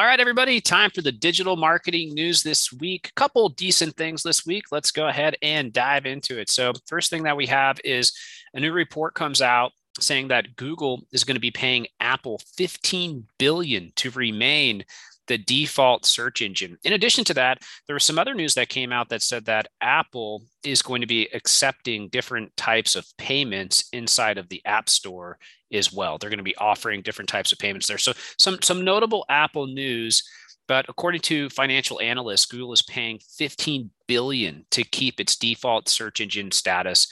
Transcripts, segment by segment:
All right, everybody, time for the digital marketing news this week. Couple decent things this week. Let's go ahead and dive into it. So, first thing that we have is a new report comes out saying that Google is going to be paying Apple 15 billion to remain the default search engine. In addition to that, there was some other news that came out that said that Apple is going to be accepting different types of payments inside of the App Store as well. They're going to be offering different types of payments there. So some some notable Apple news but according to financial analysts, Google is paying 15 billion to keep its default search engine status.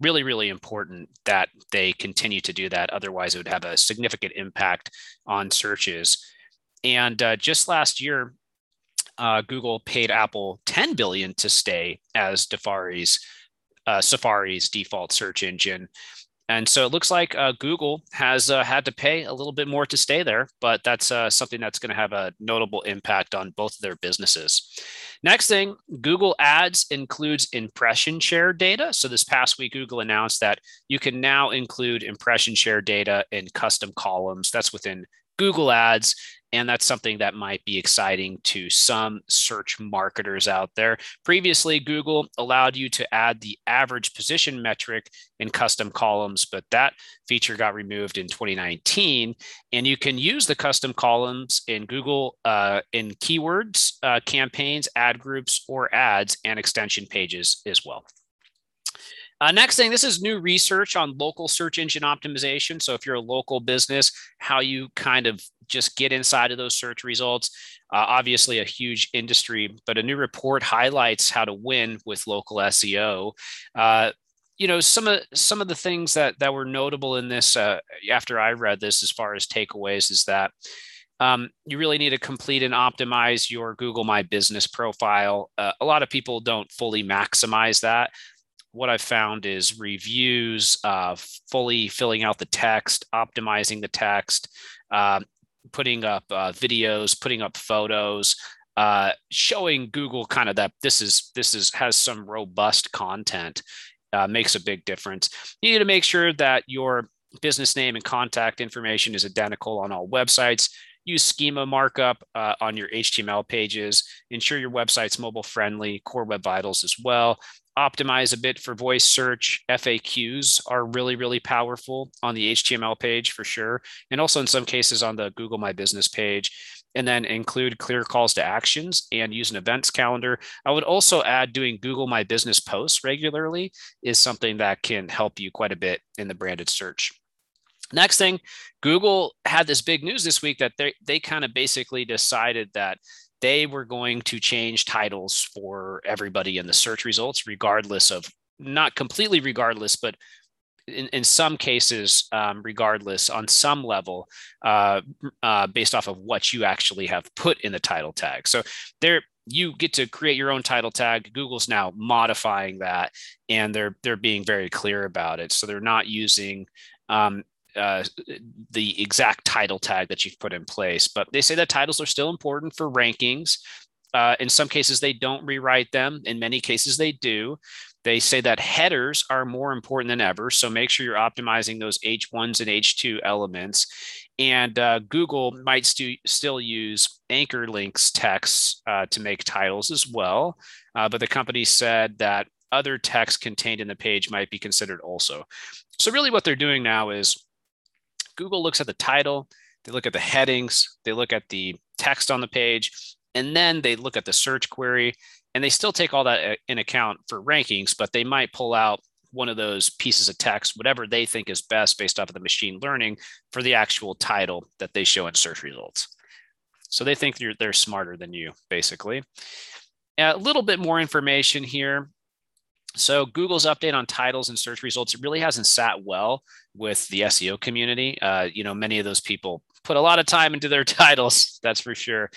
Really, really important that they continue to do that. Otherwise, it would have a significant impact on searches. And uh, just last year, uh, Google paid Apple 10 billion to stay as Safari's uh, Safari's default search engine. And so it looks like uh, Google has uh, had to pay a little bit more to stay there, but that's uh, something that's going to have a notable impact on both of their businesses. Next thing, Google Ads includes impression share data. So this past week, Google announced that you can now include impression share data in custom columns. That's within Google Ads. And that's something that might be exciting to some search marketers out there. Previously, Google allowed you to add the average position metric in custom columns, but that feature got removed in 2019. And you can use the custom columns in Google uh, in keywords, uh, campaigns, ad groups, or ads and extension pages as well. Uh, next thing, this is new research on local search engine optimization. So if you're a local business, how you kind of just get inside of those search results. Uh, obviously, a huge industry, but a new report highlights how to win with local SEO. Uh, you know some of some of the things that that were notable in this uh, after I read this, as far as takeaways, is that um, you really need to complete and optimize your Google My Business profile. Uh, a lot of people don't fully maximize that what I've found is reviews, uh, fully filling out the text, optimizing the text, uh, putting up uh, videos, putting up photos, uh, showing Google kind of that this is this is has some robust content uh, makes a big difference. You need to make sure that your business name and contact information is identical on all websites. Use schema markup uh, on your HTML pages. Ensure your website's mobile friendly, Core Web Vitals as well optimize a bit for voice search. FAQs are really, really powerful on the HTML page for sure. And also in some cases on the Google My Business page. And then include clear calls to actions and use an events calendar. I would also add doing Google My Business posts regularly is something that can help you quite a bit in the branded search. Next thing, Google had this big news this week that they, they kind of basically decided that they were going to change titles for everybody in the search results, regardless of not completely regardless, but in, in some cases, um, regardless on some level, uh, uh, based off of what you actually have put in the title tag. So there, you get to create your own title tag. Google's now modifying that, and they're they're being very clear about it. So they're not using um, uh, the exact title tag that you've put in place. But they say that titles are still important for rankings. Uh, in some cases, they don't rewrite them. In many cases, they do. They say that headers are more important than ever. So make sure you're optimizing those H1s and H2 elements. And uh, Google might stu- still use anchor links text uh, to make titles as well. Uh, but the company said that other text contained in the page might be considered also. So, really, what they're doing now is Google looks at the title, they look at the headings, they look at the text on the page, and then they look at the search query. And they still take all that uh, in account for rankings, but they might pull out one of those pieces of text, whatever they think is best based off of the machine learning for the actual title that they show in search results. So they think they're, they're smarter than you, basically. A little bit more information here. So Google's update on titles and search results, it really hasn't sat well with the SEO community. Uh, you know, many of those people put a lot of time into their titles, that's for sure.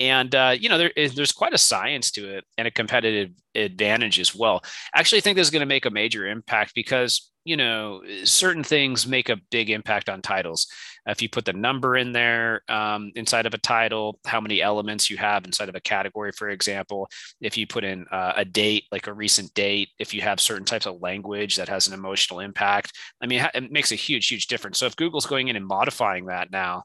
And uh, you know, there is, there's quite a science to it and a competitive advantage as well. I actually think this is going to make a major impact because you know certain things make a big impact on titles. If you put the number in there um, inside of a title how many elements you have inside of a category for example if you put in uh, a date like a recent date if you have certain types of language that has an emotional impact i mean it makes a huge huge difference. So if google's going in and modifying that now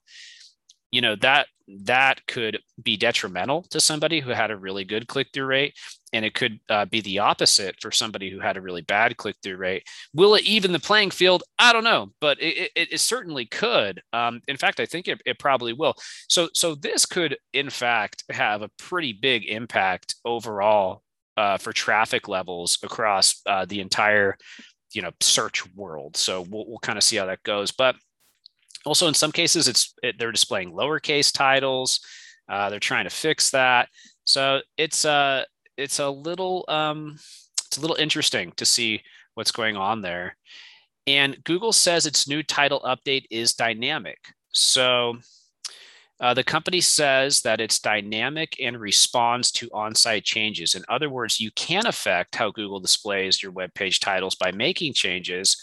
you know that that could be detrimental to somebody who had a really good click-through rate and it could uh, be the opposite for somebody who had a really bad click-through rate. Will it even the playing field? I don't know but it, it, it certainly could. Um, in fact i think it, it probably will. So so this could in fact have a pretty big impact overall uh, for traffic levels across uh, the entire you know search world. So we'll, we'll kind of see how that goes but also, in some cases, it's it, they're displaying lowercase titles. Uh, they're trying to fix that. So it's a uh, it's a little um, it's a little interesting to see what's going on there. And Google says its new title update is dynamic. So uh, the company says that it's dynamic and responds to on site changes. In other words, you can affect how Google displays your web page titles by making changes.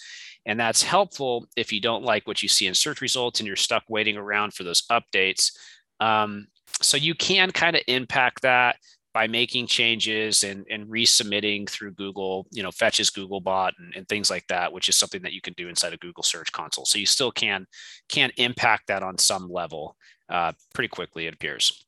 And that's helpful if you don't like what you see in search results and you're stuck waiting around for those updates. Um, so you can kind of impact that by making changes and, and resubmitting through Google, you know, fetches Googlebot and, and things like that, which is something that you can do inside of Google Search Console. So you still can can impact that on some level uh, pretty quickly, it appears.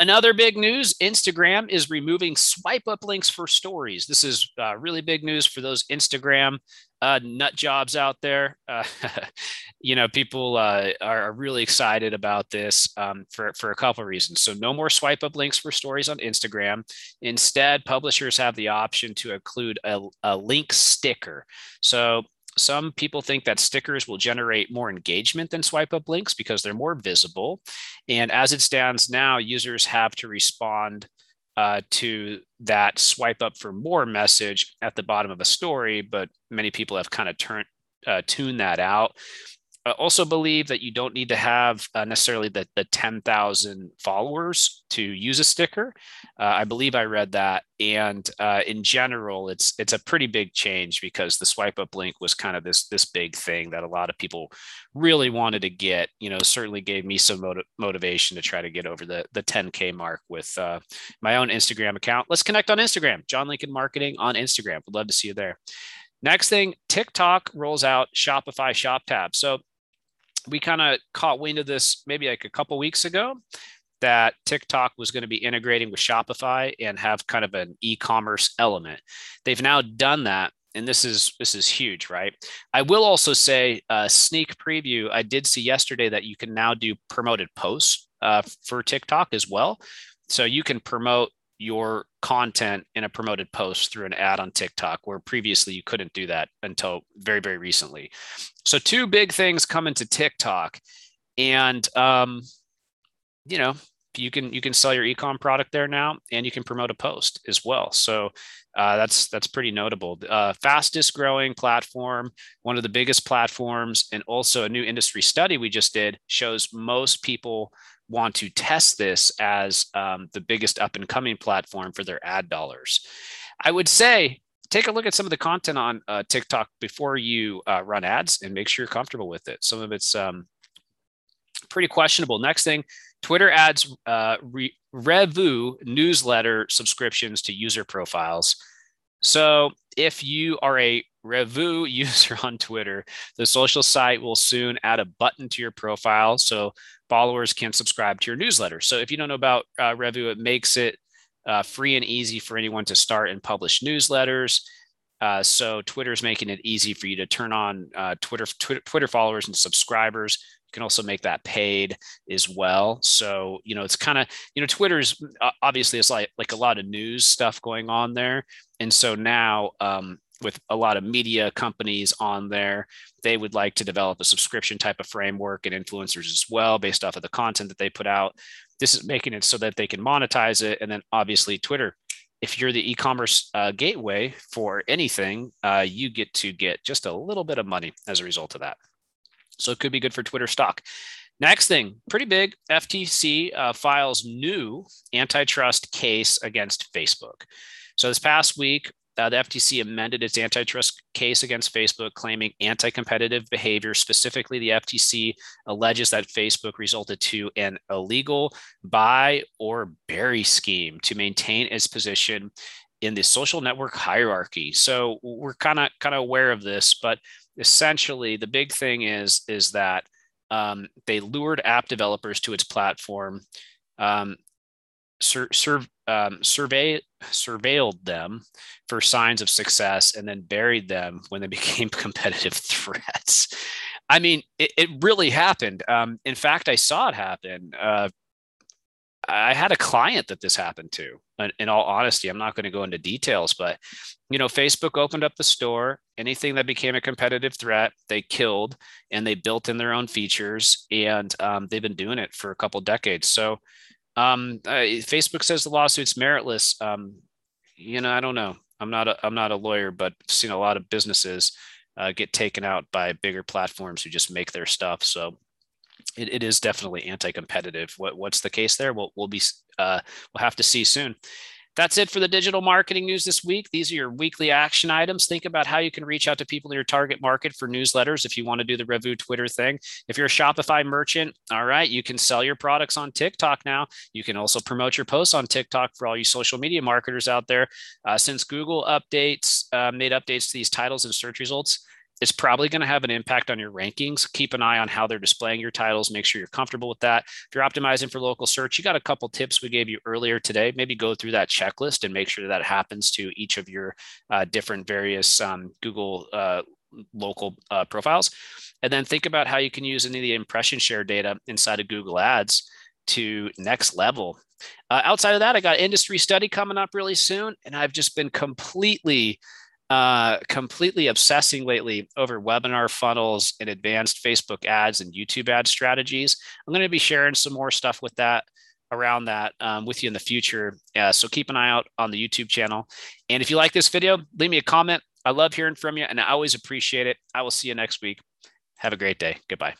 Another big news Instagram is removing swipe up links for stories. This is uh, really big news for those Instagram uh, nut jobs out there. Uh, you know, people uh, are really excited about this um, for, for a couple of reasons. So, no more swipe up links for stories on Instagram. Instead, publishers have the option to include a, a link sticker. So, some people think that stickers will generate more engagement than swipe up links because they're more visible. And as it stands now, users have to respond uh, to that swipe up for more message at the bottom of a story, but many people have kind of turned uh, tuned that out. Also believe that you don't need to have uh, necessarily the, the 10,000 followers to use a sticker. Uh, I believe I read that. And uh, in general, it's it's a pretty big change because the swipe up link was kind of this this big thing that a lot of people really wanted to get. You know, certainly gave me some motiv- motivation to try to get over the the 10k mark with uh, my own Instagram account. Let's connect on Instagram. John Lincoln Marketing on Instagram. Would love to see you there. Next thing, TikTok rolls out Shopify Shop tab. So we kind of caught wind of this maybe like a couple weeks ago that TikTok was going to be integrating with Shopify and have kind of an e-commerce element. They've now done that and this is this is huge right i will also say uh, sneak preview i did see yesterday that you can now do promoted posts uh, for tiktok as well so you can promote your content in a promoted post through an ad on TikTok, where previously you couldn't do that until very, very recently. So, two big things coming to TikTok, and um, you know, you can you can sell your ecom product there now, and you can promote a post as well. So uh, that's that's pretty notable. Uh, fastest growing platform, one of the biggest platforms, and also a new industry study we just did shows most people want to test this as um, the biggest up and coming platform for their ad dollars. I would say take a look at some of the content on uh, TikTok before you uh, run ads and make sure you're comfortable with it. Some of it's um, pretty questionable. Next thing, Twitter adds uh, re- Revue newsletter subscriptions to user profiles. So if you are a Revue user on Twitter, the social site will soon add a button to your profile so followers can subscribe to your newsletter. So if you don't know about uh, Revue, it makes it uh, free and easy for anyone to start and publish newsletters. Uh, so Twitter is making it easy for you to turn on uh, Twitter, Twitter Twitter followers and subscribers. You can also make that paid as well. So you know it's kind of you know Twitter's uh, obviously it's like like a lot of news stuff going on there, and so now um, with a lot of media companies on there. They would like to develop a subscription type of framework and influencers as well based off of the content that they put out. This is making it so that they can monetize it. And then obviously, Twitter, if you're the e commerce uh, gateway for anything, uh, you get to get just a little bit of money as a result of that. So it could be good for Twitter stock. Next thing, pretty big FTC uh, files new antitrust case against Facebook. So this past week, uh, the FTC amended its antitrust case against Facebook, claiming anti competitive behavior. Specifically, the FTC alleges that Facebook resulted to an illegal buy or bury scheme to maintain its position in the social network hierarchy. So we're kind of kind of aware of this, but essentially the big thing is is that um, they lured app developers to its platform, um, sur- sur- um, survey surveilled them for signs of success, and then buried them when they became competitive threats. I mean, it, it really happened. Um, in fact, I saw it happen. Uh, I had a client that this happened to. In all honesty, I'm not going to go into details, but you know, Facebook opened up the store. Anything that became a competitive threat, they killed, and they built in their own features, and um, they've been doing it for a couple decades. So, um, Facebook says the lawsuit's meritless. Um, you know, I don't know. I'm not a I'm not a lawyer, but I've seen a lot of businesses uh, get taken out by bigger platforms who just make their stuff. So it, it is definitely anti-competitive. What, what's the case there? We'll, we'll be uh, we'll have to see soon. That's it for the digital marketing news this week. These are your weekly action items. Think about how you can reach out to people in your target market for newsletters if you want to do the Revue Twitter thing. If you're a Shopify merchant, all right, you can sell your products on TikTok now. You can also promote your posts on TikTok for all you social media marketers out there. Uh, since Google updates uh, made updates to these titles and search results, it's probably going to have an impact on your rankings. Keep an eye on how they're displaying your titles. Make sure you're comfortable with that. If you're optimizing for local search, you got a couple tips we gave you earlier today. Maybe go through that checklist and make sure that happens to each of your uh, different various um, Google uh, local uh, profiles. And then think about how you can use any of the impression share data inside of Google Ads to next level. Uh, outside of that, I got industry study coming up really soon, and I've just been completely uh, completely obsessing lately over webinar funnels and advanced Facebook ads and YouTube ad strategies. I'm going to be sharing some more stuff with that around that um, with you in the future. Uh, so keep an eye out on the YouTube channel. And if you like this video, leave me a comment. I love hearing from you and I always appreciate it. I will see you next week. Have a great day. Goodbye.